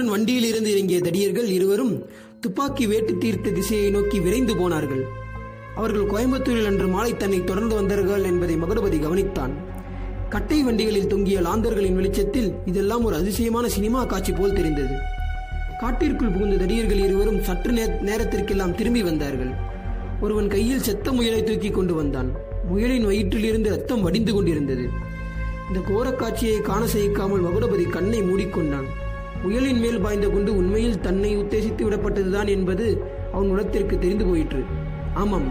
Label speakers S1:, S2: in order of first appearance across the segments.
S1: செங்கோடன் வண்டியில் இருந்து இறங்கிய தடியர்கள் இருவரும் துப்பாக்கி வேட்டு தீர்த்த திசையை நோக்கி விரைந்து போனார்கள். அவர்கள் கோயம்புத்தூரில் அன்று மாலை தன்னை தொடர்ந்து வந்தார்கள் என்பதை மகுடபதி கவனித்தான். கட்டை வண்டிகளில் தொங்கிய லாந்தர்களின் வெளிச்சத்தில் இதெல்லாம் ஒரு அதிசயமான சினிமா காட்சி போல் தெரிந்தது. காட்டிற்குள் புகுந்த தடியர்கள் இருவரும் சற்று நே நேரத்திற்கெல்லாம் திரும்பி வந்தார்கள். ஒருவன் கையில் செத்த முயலை தூக்கி கொண்டு வந்தான். முயலின் வயிற்றிலிருந்து ரத்தம் வடிந்து கொண்டிருந்தது. இந்த கோரக் காட்சியை காண செய்யாமல் மகுடபதி கண்ணை மூடிக்கொண்டான். முயலின் மேல் பாய்ந்த கொண்டு உண்மையில் தன்னை உத்தேசித்து விடப்பட்டதுதான் என்பது அவன் உலகத்திற்கு தெரிந்து போயிற்று. ஆமாம்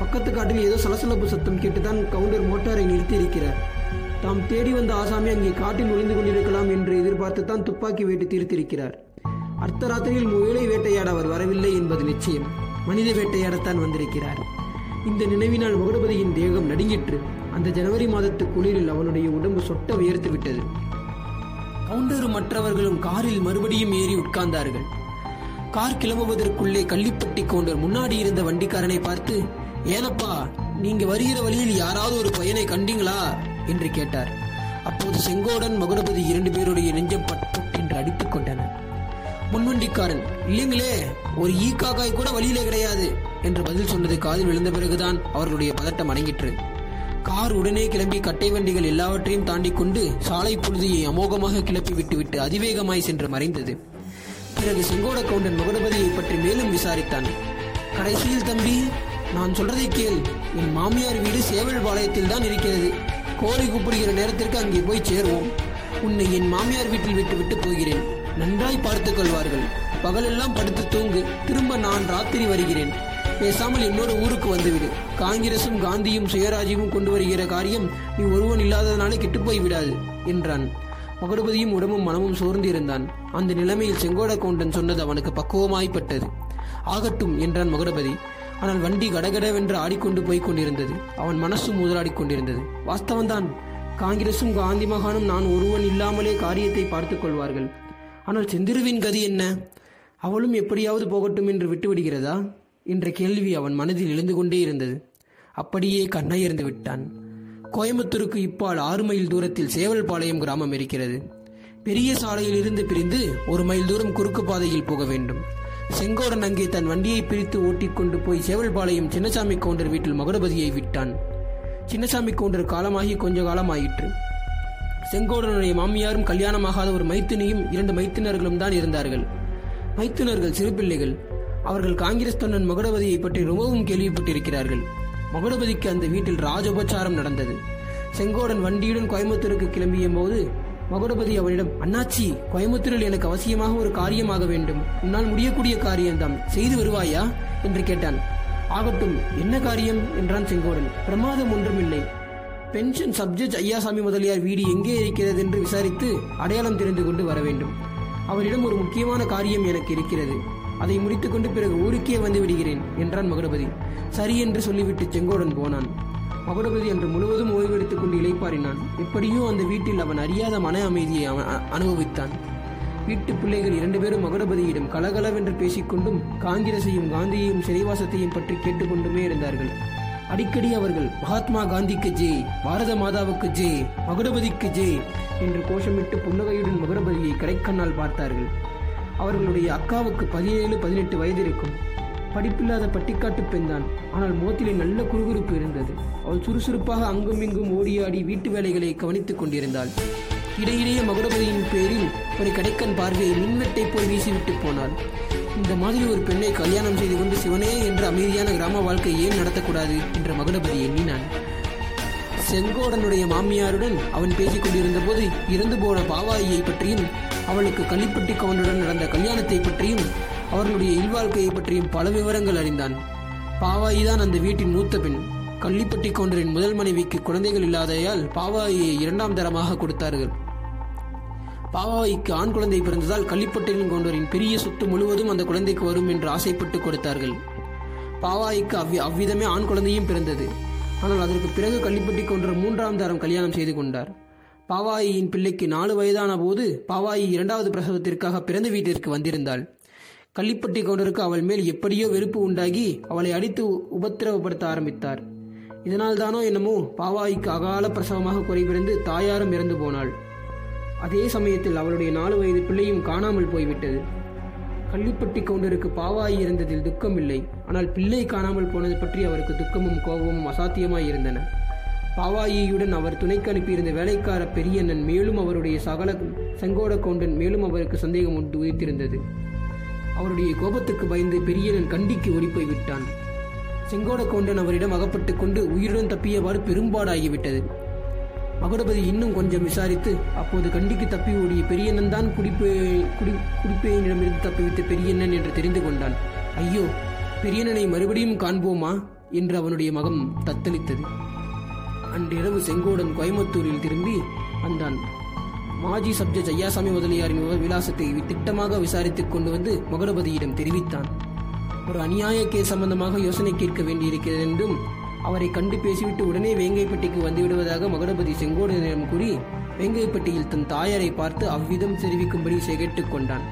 S1: பக்கத்து காட்டில் ஏதோ சலசலப்பு சத்தம் கேட்டுதான் கவுண்டர் மோட்டாரை நிறுத்தி இருக்கிறார் தாம் தேடி வந்த ஆசாமி அங்கே காட்டில் ஒளிந்து கொண்டிருக்கலாம் என்று எதிர்பார்த்துத்தான் துப்பாக்கி வேட்டு தீர்த்திருக்கிறார் அர்த்தராத்திரியில் முயலை வேட்டையாட அவர் வரவில்லை என்பது நிச்சயம். மனித வேட்டையாடத்தான் வந்திருக்கிறார். இந்த நினைவினால் முகடுபதியின் தேகம் நடுங்கிற்று. அந்த ஜனவரி மாதத்து குளிரில் அவனுடைய உடம்பு சொட்ட உயர்த்து விட்டது கவுண்டரும் மற்றவர்களும் காரில் மறுபடியும் ஏறி உட்கார்ந்தார்கள். கார் கிளம்புவதற்குள்ளே கள்ளிப்பட்டி கவுண்டர் முன்னாடி இருந்த வண்டிக்காரனை பார்த்து ஏனப்பா நீங்க வருகிற வழியில் யாராவது ஒரு பையனை கண்டீங்களா? என்று கேட்டார். அப்போது செங்கோடன் மகுடபதி இரண்டு பேருடைய நெஞ்சம் பட் என்று அடித்துக் கொண்டனர். முன்வண்டிக்காரன் இல்லைங்களே ஒரு ஈ காக்காய் கூட வழியிலே கிடையாது என்று பதில் சொன்னது காதில் விழுந்த பிறகுதான் அவர்களுடைய பதட்டம் அடங்கிற்று. கார் உடனே கிளம்பி கட்டை வண்டிகள் எல்லாவற்றையும் தாண்டி கொண்டு சாலை புழுதியை அமோகமாக கிளப்பி விட்டுவிட்டு அதிவேகமாய் சென்று மறைந்தது. பிறகு செங்கோட கவுண்டன் மகுடபதியை பற்றி மேலும் விசாரித்தான். கடைசியில் தம்பி நான் சொல்றதை கேள். என் மாமியார் வீடு சேவல் பாளையத்தில் தான் இருக்கிறது. கோழி கூப்பிடுகிற நேரத்திற்கு அங்கே போய் சேருவோம். உன்னை என் மாமியார் வீட்டில் விட்டுவிட்டு போகிறேன். நன்றாய் பார்த்துக் கொள்வார்கள். பகலெல்லாம் படுத்து தூங்கு. திரும்ப நான் ராத்திரி வருகிறேன். பேசாமல் இன்னொரு ஊருக்கு வந்துவிடு. காங்கிரசும் காந்தியும் சுயராஜ்யமும் கொண்டு வருகிற காரியம் நீ ஒருவன் இல்லாததனாலே கெட்டுப்போய் விடாது என்றான். மகுடபதியும் உடம்பும் மனமும் சோர்ந்து இருந்தான் அந்த நிலைமையில் செங்கோட கவுண்டன் சொன்னது அவனுக்கு பக்குவமாய்ப்பட்டது. ஆகட்டும் என்றான் மகுடபதி ஆனால் வண்டி கடகடவென்று ஆடிக்கொண்டு போய் கொண்டிருந்தது. அவன் மனசும் முதலாடி கொண்டிருந்தது. வாஸ்தவன்தான் காங்கிரசும் காந்தி மகானும் நான் ஒருவன் இல்லாமலே காரியத்தை பார்த்துக் கொள்வார்கள். ஆனால் செந்திருவின் கதி என்ன? அவளும் எப்படியாவது போகட்டும் என்று விட்டுவிடுகிறதா? என்ற கேள்வி அவன் மனதில் எழுந்து கொண்டே இருந்தது. அப்படியே கண்ணயர்ந்து விட்டான். கோயம்புத்தூருக்கு இப்பால் ஆறு மைல் தூரத்தில் சேவல்பாளையம் கிராமம் இருக்கிறது. பெரிய சாலையில் இருந்து பிரிந்து ஒரு மைல் தூரம் குறுக்கு பாதையில் போக வேண்டும். செங்கோடன் அங்கே தன் வண்டியை பிரித்து ஓட்டிக்கொண்டு போய் சேவல்பாளையம் சின்னசாமி கவுண்டர் வீட்டில் மகுடபதியை விட்டான். சின்னசாமி கவுண்டர் காலமாகி கொஞ்ச காலம் ஆயிற்று செங்கோடனுடைய மாமியாரும் கல்யாணமாகாத ஒரு மைத்தினியும் இரண்டு மைத்தினர்களும் தான் இருந்தார்கள். மைத்துனர்கள் சிறு பிள்ளைகள். அவர்கள் காங்கிரஸ் தொண்டன் மகுடபதியை பற்றி ரொம்பவும் கேள்விப்பட்டிருக்கிறார்கள். மகுடபதிக்கு அந்த வீட்டில் ராஜோபச்சாரம் நடந்தது. செங்கோடன் வண்டியுடன் கோயம்புத்தூருக்கு கிளம்பிய போது மகுடபதி அவனிடம் அண்ணாச்சி கோயம்புத்தூரில் எனக்கு அவசியமாக ஒரு காரியமாக வேண்டும். உன்னால் முடியக்கூடிய காரியம்தான் செய்து வருவாயா? என்று கேட்டான். ஆகட்டும் என்ன காரியம்? என்றான் செங்கோடன். பிரமாதம் ஒன்றுமில்லை. பென்ஷன் சப்ஜெக்ட் ஐயாசாமி முதலியார் வீடு எங்கே இருக்கிறது? என்று விசாரித்து அடையாளம் தெரிந்து கொண்டு வர வேண்டும். அவரிடம் ஒரு முக்கியமான காரியம் எனக்கு இருக்கிறது. அதை முடித்துக்கொண்டு பிறகு ஊருக்கே வந்து விடுகிறேன் என்றான் மகுடபதி. சரி என்று சொல்லிவிட்டு செங்கோடன் போனான். மகுடபதி அன்று முழுவதும் ஓய்வெடுத்துக் கொண்டு இளைப்பாறினான். எப்படியோ அந்த வீட்டில் அவன் அறியாத மன அமைதியை அவன் அனுபவித்தான். வீட்டு பிள்ளைகள் இரண்டு பேரும் மகுடபதியிடம் கலகலவென்று பேசிக்கொண்டும் காங்கிரசையும் காந்தியையும் சிறைவாசத்தையும் பற்றி கேட்டுக்கொண்டுமே இருந்தார்கள். அடிக்கடி அவர்கள் மகாத்மா காந்திக்கு ஜே பாரத மாதாவுக்கு ஜே மகுடபதிக்கு ஜே என்று கோஷமிட்டு புன்னகையுடன் மகுடபதியை கடைக்கண்ணால் பார்த்தார்கள். அவர்களுடைய அக்காவுக்கு பதினேழு பதினெட்டு வயது இருக்கும். படிப்பில்லாத பட்டிக்காட்டு பெண்தான். ஆனால் முகத்திலே நல்ல குறுகுறுப்பு இருந்தது. அவள் சுறுசுறுப்பாக அங்கும் இங்கும் ஓடியாடி வீட்டு வேலைகளை கவனித்துக் கொண்டிருந்தாள். இடையிடையே மகுடபதியின் பேரில் ஒரு கடைக்கன் பார்வையை மின்வெட்டை போய் வீசிவிட்டு போனாள். இந்த மாதிரி ஒரு பெண்ணை கல்யாணம் செய்து கொண்டு சிவனே என்ற அமைதியான கிராம வாழ்க்கை ஏன் நடத்தக்கூடாது என்ற மகுடபதி எண்ணினான். செங்கோடனுடைய மாமியாருடன் அவன் பேசிக் கொண்டிருந்த போது இறந்து போன பாவாயியை பற்றியும் அவளுக்கு கள்ளிப்பட்டி கவுண்டருடன் நடந்த கல்யாணத்தை பற்றியும் அவர்களுடைய இல்வாழ்க்கையை பற்றியும் பல விவரங்கள் அறிந்தான். பாவாயி தான் அந்த வீட்டின் மூத்த பெண். கள்ளிப்பட்டி கவுண்டரின் முதல் மனைவிக்கு குழந்தைகள் இல்லாதையால் பாவாயியை இரண்டாம் தரமாக கொடுத்தார்கள். பாவாய்க்கு ஆண் குழந்தை பிறந்ததால் கள்ளிப்பட்டியின் கவுண்டரின் பெரிய சொத்து முழுவதும் அந்த குழந்தைக்கு வரும் என்று ஆசைப்பட்டு கொடுத்தார்கள். பாவாய்க்கு அவ்வி அவ்விதமே ஆண் குழந்தையும் பிறந்தது. ஆனால் அதற்கு பிறகு கள்ளிப்பட்டி கவுண்டர் மூன்றாம் தரம் கல்யாணம் செய்து கொண்டார். பாவாயியின் பிள்ளைக்கு நாலு வயதான போது பாவாயி இரண்டாவது பிரசவத்திற்காக பிறந்த வீட்டிற்கு வந்திருந்தாள். கள்ளிப்பட்டி கவுண்டருக்கு அவள் மேல் எப்படியோ வெறுப்பு உண்டாகி அவளை அடித்து உபத்திரவப்படுத்த ஆரம்பித்தார். இதனால் தானோ என்னமோ பாவாய்க்கு அகால பிரசவமாக குறைபிறந்து தாயாரும் இறந்து போனாள். அதே சமயத்தில் அவளுடைய நாலு வயது பிள்ளையும் காணாமல் போய்விட்டது. கள்ளிப்பட்டி கவுண்டருக்கு பாவாய் இருந்ததில் துக்கம் இல்லை ஆனால் பிள்ளை காணாமல் போனது பற்றி அவருக்கு துக்கமும் கோபமும் அசாத்தியமாய் இருந்தன. பாவாயியுடன் அவர் துணைக்கு அனுப்பியிருந்த வேலைக்கார பெரியண்ணன் மேலும் அவருடைய சகல செங்கோட கவுண்டன் மேலும் அவருக்கு சந்தேகம் ஒன்று உதித்திருந்தது. அவருடைய கோபத்துக்கு பயந்து பெரியனன் கண்டிக்கு ஓடிப்போய் விட்டான். செங்கோட கவுண்டன் அவரிடம் அகப்பட்டுக் கொண்டு உயிருடன் தப்பியவாறு பெரும்பாடாகிவிட்டது. மகுடபதி இன்னும் கொஞ்சம் விசாரித்து அப்போது கண்டிக்கு தப்பி ஓடிய பெரியண்ணன் தான் குடிப்பே குடி குடிப்பேயனிடமிருந்து தப்பிவித்த பெரியண்ணன் என்று தெரிந்து கொண்டான். ஐயோ பெரியண்ணனை மறுபடியும் காண்போமா? என்று அவனுடைய மகம் தத்தளித்தது. அன்றிரவு செங்கோடன் கோயம்புத்தூரில் திரும்பி வந்தான். மாஜி சப்ஜெக்ட் ஐயாசாமி முதலியாரின் விலாசத்தை திட்டமாக விசாரித்துக் கொண்டு வந்து மகுடபதியிடம் தெரிவித்தான். ஒரு அநியாய கேஸ் சம்பந்தமாக யோசனை கேட்க வேண்டியிருக்கிறது என்றும் அவரை கண்டு பேசிவிட்டு உடனே வேங்கைப்பட்டிக்கு வந்துவிடுவதாக மகுடபதி செங்கோடனிடம் கூறி வேங்கைப்பட்டியில் தன் தாயாரை பார்த்து அவ்விதம் தெரிவிக்கும்படி கேட்டுக் கொண்டான்.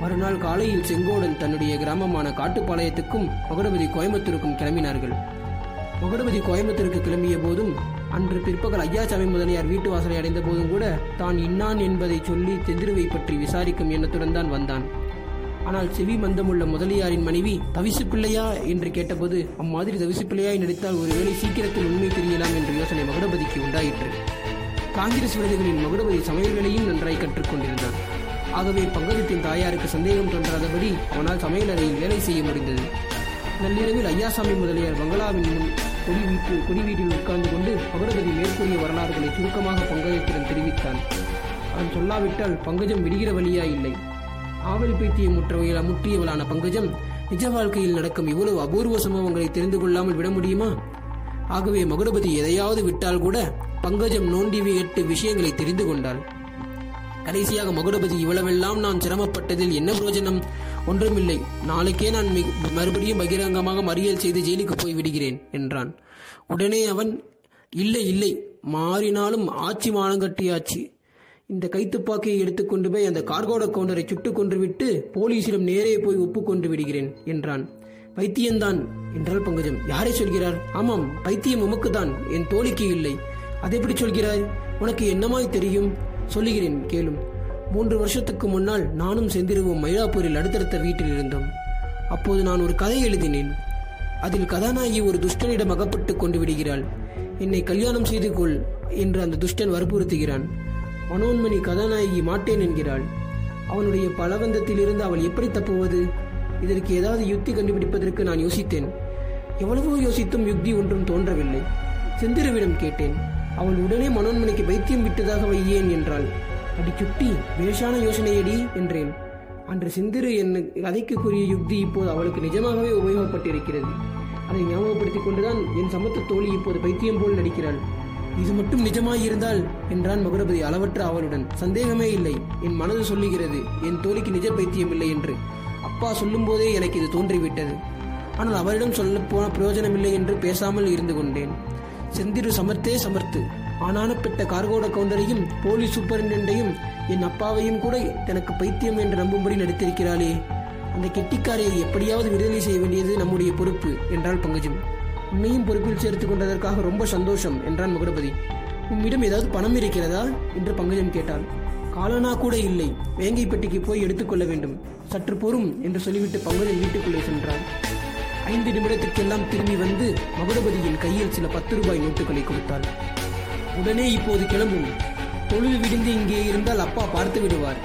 S1: மறுநாள் காலையில் செங்கோடன் தன்னுடைய கிராமமான காட்டுப்பாளையத்துக்கும் மகுடபதி கோயம்புத்தூருக்கும் கிளம்பினார்கள். மகுடபதி கோயம்புத்தூருக்கு கிளம்பிய போதும் அன்று பிற்பகல் ஐயாசாமி முதலியார் வீட்டு வாசலை அடைந்த போதும் கூட தான் இன்னான் என்பதை சொல்லி செந்திருவை பற்றி விசாரிக்கும் எண்ணத்துடன் தான் வந்தான். ஆனால் செவி மந்தமுள்ள முதலியாரின் மனைவி தவிசு பிள்ளையா என்று கேட்டபோது அம்மாதிரி தவிசு பிள்ளையாய் நடித்தால் ஒருவேளை சீக்கிரத்தில் உண்மை தெரியலாம் என்ற யோசனை மகுடபதிக்கு உண்டாயிற்று. காங்கிரஸ் விருதுகளின் மகுடபதி சமையல் வேலையும் நன்றாய் கற்றுக்கொண்டிருந்தான் ஆகவே பங்கஜத்தின் தாயாருக்கு சந்தேகம் தோன்றாதபடி அவனால் சமையல் அறையில் வேலை செய்ய முடிந்தது. நள்ளிரவில் ஐயாசாமி முதலியார் பங்களாவின் முன் கொடி வீட்டு கொடி வீட்டில் உட்கார்ந்து கொண்டு மகுடபதி மேற்கூறிய வரலாறுகளை சுருக்கமாக பங்கஜத்திடம் தெரிவித்தான். அவன் சொல்லாவிட்டால் பங்கஜம் விடுகிற வழியா இல்லை. ஆவல் பேத்தியை முற்றவையில் முற்றியவளான பங்கஜம் நிஜ வாழ்க்கையில் நடக்கும் இவ்வளவு அபூர்வ சம்பவங்களை தெரிந்து கொள்ளாமல் விட முடியுமா? ஆகவே மகுடபதி எதையாவது விட்டால் கூட பங்கஜம் நோண்டி எட்டு விஷயங்களை தெரிந்து கொண்டாள். கடைசியாக மகுடபதி இவ்வளவெல்லாம் நான் சிரமப்பட்டதில் என்ன பிரயோஜனம் ஒன்றுமில்லை. நாளைக்கே நான் மறுபடியும் பகிரங்கமாக மறியல் செய்து ஜெயிலுக்கு போய் விடுகிறேன் என்றான். உடனே அவன் இல்லை இல்லை. மாறினாலும் ஆட்சி மானங்கட்டி ஆட்சி இந்த கைத்துப்பாக்கியை எடுத்துக்கொண்டு போய் அந்த கார்கோட கவுண்டரை சுட்டுக் கொன்று விட்டு போலீசிடம் நேரே போய் ஒப்புக்கொண்டு விடுகிறேன் என்றான். பைத்தியம்தான் என்றால் பங்கஜம். யாரை சொல்கிறார்? ஆமாம் பைத்தியம் உமக்குதான். என் தோழிக்கு இல்லை. அதை எப்படி சொல்கிறாய்? உனக்கு என்னமாய் தெரியும்? சொல்லுகிறேன் கேளும். மூன்று வருஷத்துக்கு முன்னால் நானும் செந்திருவும் மயிலாப்பூரில் அடுத்தடுத்த வீட்டில் இருந்தோம் அப்போது நான் ஒரு கதை எழுதினேன். அதில் கதாநாயகி ஒரு துஷ்டனிடம் அகப்பட்டுக் கொண்டு விடுகிறாள். என்னை கல்யாணம் செய்து கொள் என்று அந்த துஷ்டன் வற்புறுத்துகிறான். மனோன்மணி கதாநாயகி மாட்டேன் என்கிறாள். அவனுடைய பலவந்தத்திலிருந்து அவள் எப்படி தப்புவது? இதற்கு ஏதாவது யுக்தி கண்டுபிடிப்பதற்கு நான் யோசித்தேன். எவ்வளவோ யோசித்தும் யுக்தி ஒன்றும் தோன்றவில்லை. செந்திருவிடம் கேட்டேன். அவள் உடனே மனோன்மணிக்கு பைத்தியம் விட்டதாக வையேன் என்றாள். அடி சுட்டி வேஷான யோசனையடி என்றேன். அன்று சிந்திரு என் கதைக்கு கூறிய யுக்தி இப்போது அவளுக்கு நிஜமாகவே உபயோகப்பட்டிருக்கிறது. அதை ஞாபகப்படுத்திக் கொண்டுதான் என் சமத்து தோழி இப்போது பைத்தியம் போல் நடிக்கிறாள். இது மட்டும் நிஜமாயிருந்தால் என்றான் மகுடபதி அளவற்ற அவளுடன் சந்தேகமே இல்லை என் மனது சொல்லுகிறது என் தோழிக்கு நிஜ பைத்தியம் இல்லை என்று. அப்பா சொல்லும்போதே எனக்கு இது தோன்றிவிட்டது. ஆனால் அவரிடம் சொல்ல போன பிரயோஜனமில்லை என்று பேசாமல் இருந்து கொண்டேன். செந்திரு சமர்த்தே சமர்த்து. ஆனானப்பட்ட கார்கோட கவுண்டரையும் போலீஸ் சூப்பரிண்டென்டையும் என் அப்பாவையும் கூட தனக்கு பைத்தியம் என்று நம்பும்படி நடித்திருக்கிறாளே. அந்த கெட்டிக்காரையை எப்படியாவது விடுதலை செய்ய வேண்டியது நம்முடைய பொறுப்பு என்றாள் பங்கஜம். உன்னையும் பொறுப்பில் சேர்த்து கொண்டதற்காக ரொம்ப சந்தோஷம் என்றான் மகுடபதி. உம்மிடம் ஏதாவது பணம் இருக்கிறதா? என்று பங்கஜம் கேட்டாள். காலனா கூட இல்லை வேங்கைப்பட்டிக்கு போய் எடுத்துக்கொள்ள வேண்டும். சற்று பொறும் என்று சொல்லிவிட்டு பங்கஜம் வீட்டுக்குள்ளே சென்றாள். ஐந்து நிமிடத்திற்கெல்லாம் திரும்பி வந்து மகுடபதியின் கையில் சில பத்து ரூபாய் நோட்டுகளை கொடுத்தாள். உடனே இப்போது கிளம்பும். பொழுது விடிந்து இங்கே இருந்தால் அப்பா பார்த்து விடுவார்.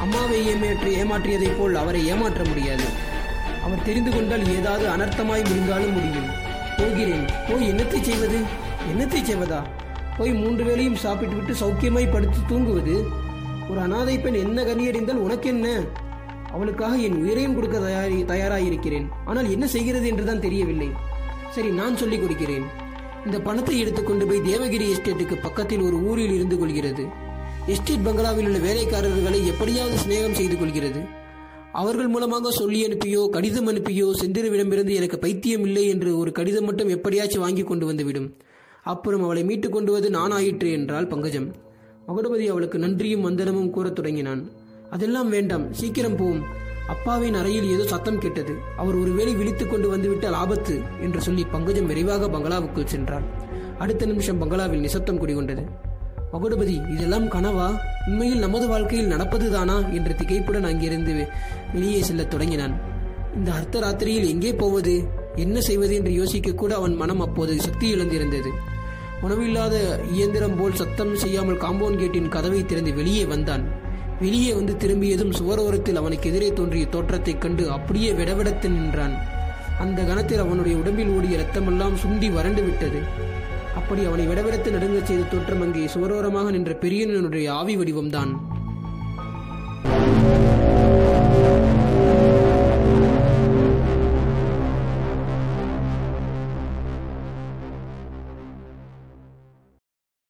S1: அம்மாவை ஏமாற்றி ஏமாற்றியதைப் போல் அவரை ஏமாற்ற முடியாது. அவர் தெரிந்து கொண்டால் ஏதாவது அனர்த்தமாய் முடிந்தாலும் முடியும். போகிறேன். போய் என்னத்தை செய்வது? என்னத்தை செய்வதா? போய் மூன்று வேளையும் சாப்பிட்டு விட்டு சௌக்கியமாய் படுத்து தூங்குவது? ஒரு அனாதை பெண் என்ன கனியறிந்தால் உனக்கென்ன? அவளுக்காக என் உயிரையும் கொடுக்க தயாரி தயாராயிருக்கிறேன். ஆனால் என்ன செய்கிறது என்றுதான் தெரியவில்லை. சரி நான் சொல்லிக் கொடுக்கிறேன். இந்த பணத்தை எடுத்துக்கொண்டு போய் தேவகிரி எஸ்டேட்டுக்கு பக்கத்தில் ஒரு ஊரில் இருந்து கொள்கிறது. எஸ்டேட் பங்களாவில் உள்ள வேலைக்காரர்களை எப்படியாவது சிநேகம் செய்து கொள்கிறது. அவர்கள் மூலமாக சொல்லி அனுப்பியோ கடிதம் அனுப்பியோ செந்திருவிடமிருந்து எனக்கு பைத்தியம் இல்லை என்று ஒரு கடிதம் மட்டும் எப்படியாச்சும் வாங்கி கொண்டு வந்துவிடும். அப்புறம் அவளை மீட்டுக் கொண்டு வந்து நான் ஆயிற்று என்றாள் பங்கஜம். மகுடபதி அவளுக்கு நன்றியும் வந்தனமும் கூறத் தொடங்கினான். அதெல்லாம் வேண்டாம் சீக்கிரம் போம் அப்பாவின் அறையில் ஏதோ சத்தம் கேட்டது. அவர் ஒருவேளை விழித்துக் கொண்டு வந்துவிட்டால் ஆபத்து என்று சொல்லி பங்கஜம் விரைவாக பங்களாவுக்குள் சென்றாள் அடுத்த நிமிஷம் பங்களாவில் நிசப்தம் குடிகொண்டது. மகுடபதி இதெல்லாம் கனவா? உண்மையில் நமது வாழ்க்கையில் நடப்பதுதானா? என்ற திகைப்புடன் அங்கிருந்து வெளியே செல்லத் தொடங்கினான். இந்த அர்த்த ராத்திரியில் எங்கே போவது? என்ன செய்வது என்று யோசிக்க கூட அவன் மனம் அப்போது சக்தி இழந்திருந்தது. உணவில்லாத இயந்திரம் போல் சத்தம் செய்யாமல் காம்பவுண்ட் கேட்டின் கதவை திறந்து வெளியே வந்தான். வெளியே வந்து திரும்பியதும் சுவரோரத்தில் அவனுக்கு எதிரே தோன்றிய தோற்றத்தைக் கண்டு அப்படியே விடவிடத்து நின்றான். அந்த கணத்தில் அவனுடைய உடம்பில் ஓடிய ரத்தமெல்லாம் சுண்டி வறண்டு விட்டது. அப்படி அவனை விடவிடத்து நடுங்கச் செய்த தோற்றம் அங்கே சுவரோரமாக நின்ற பெரியனுடைய ஆவி வடிவம்தான்.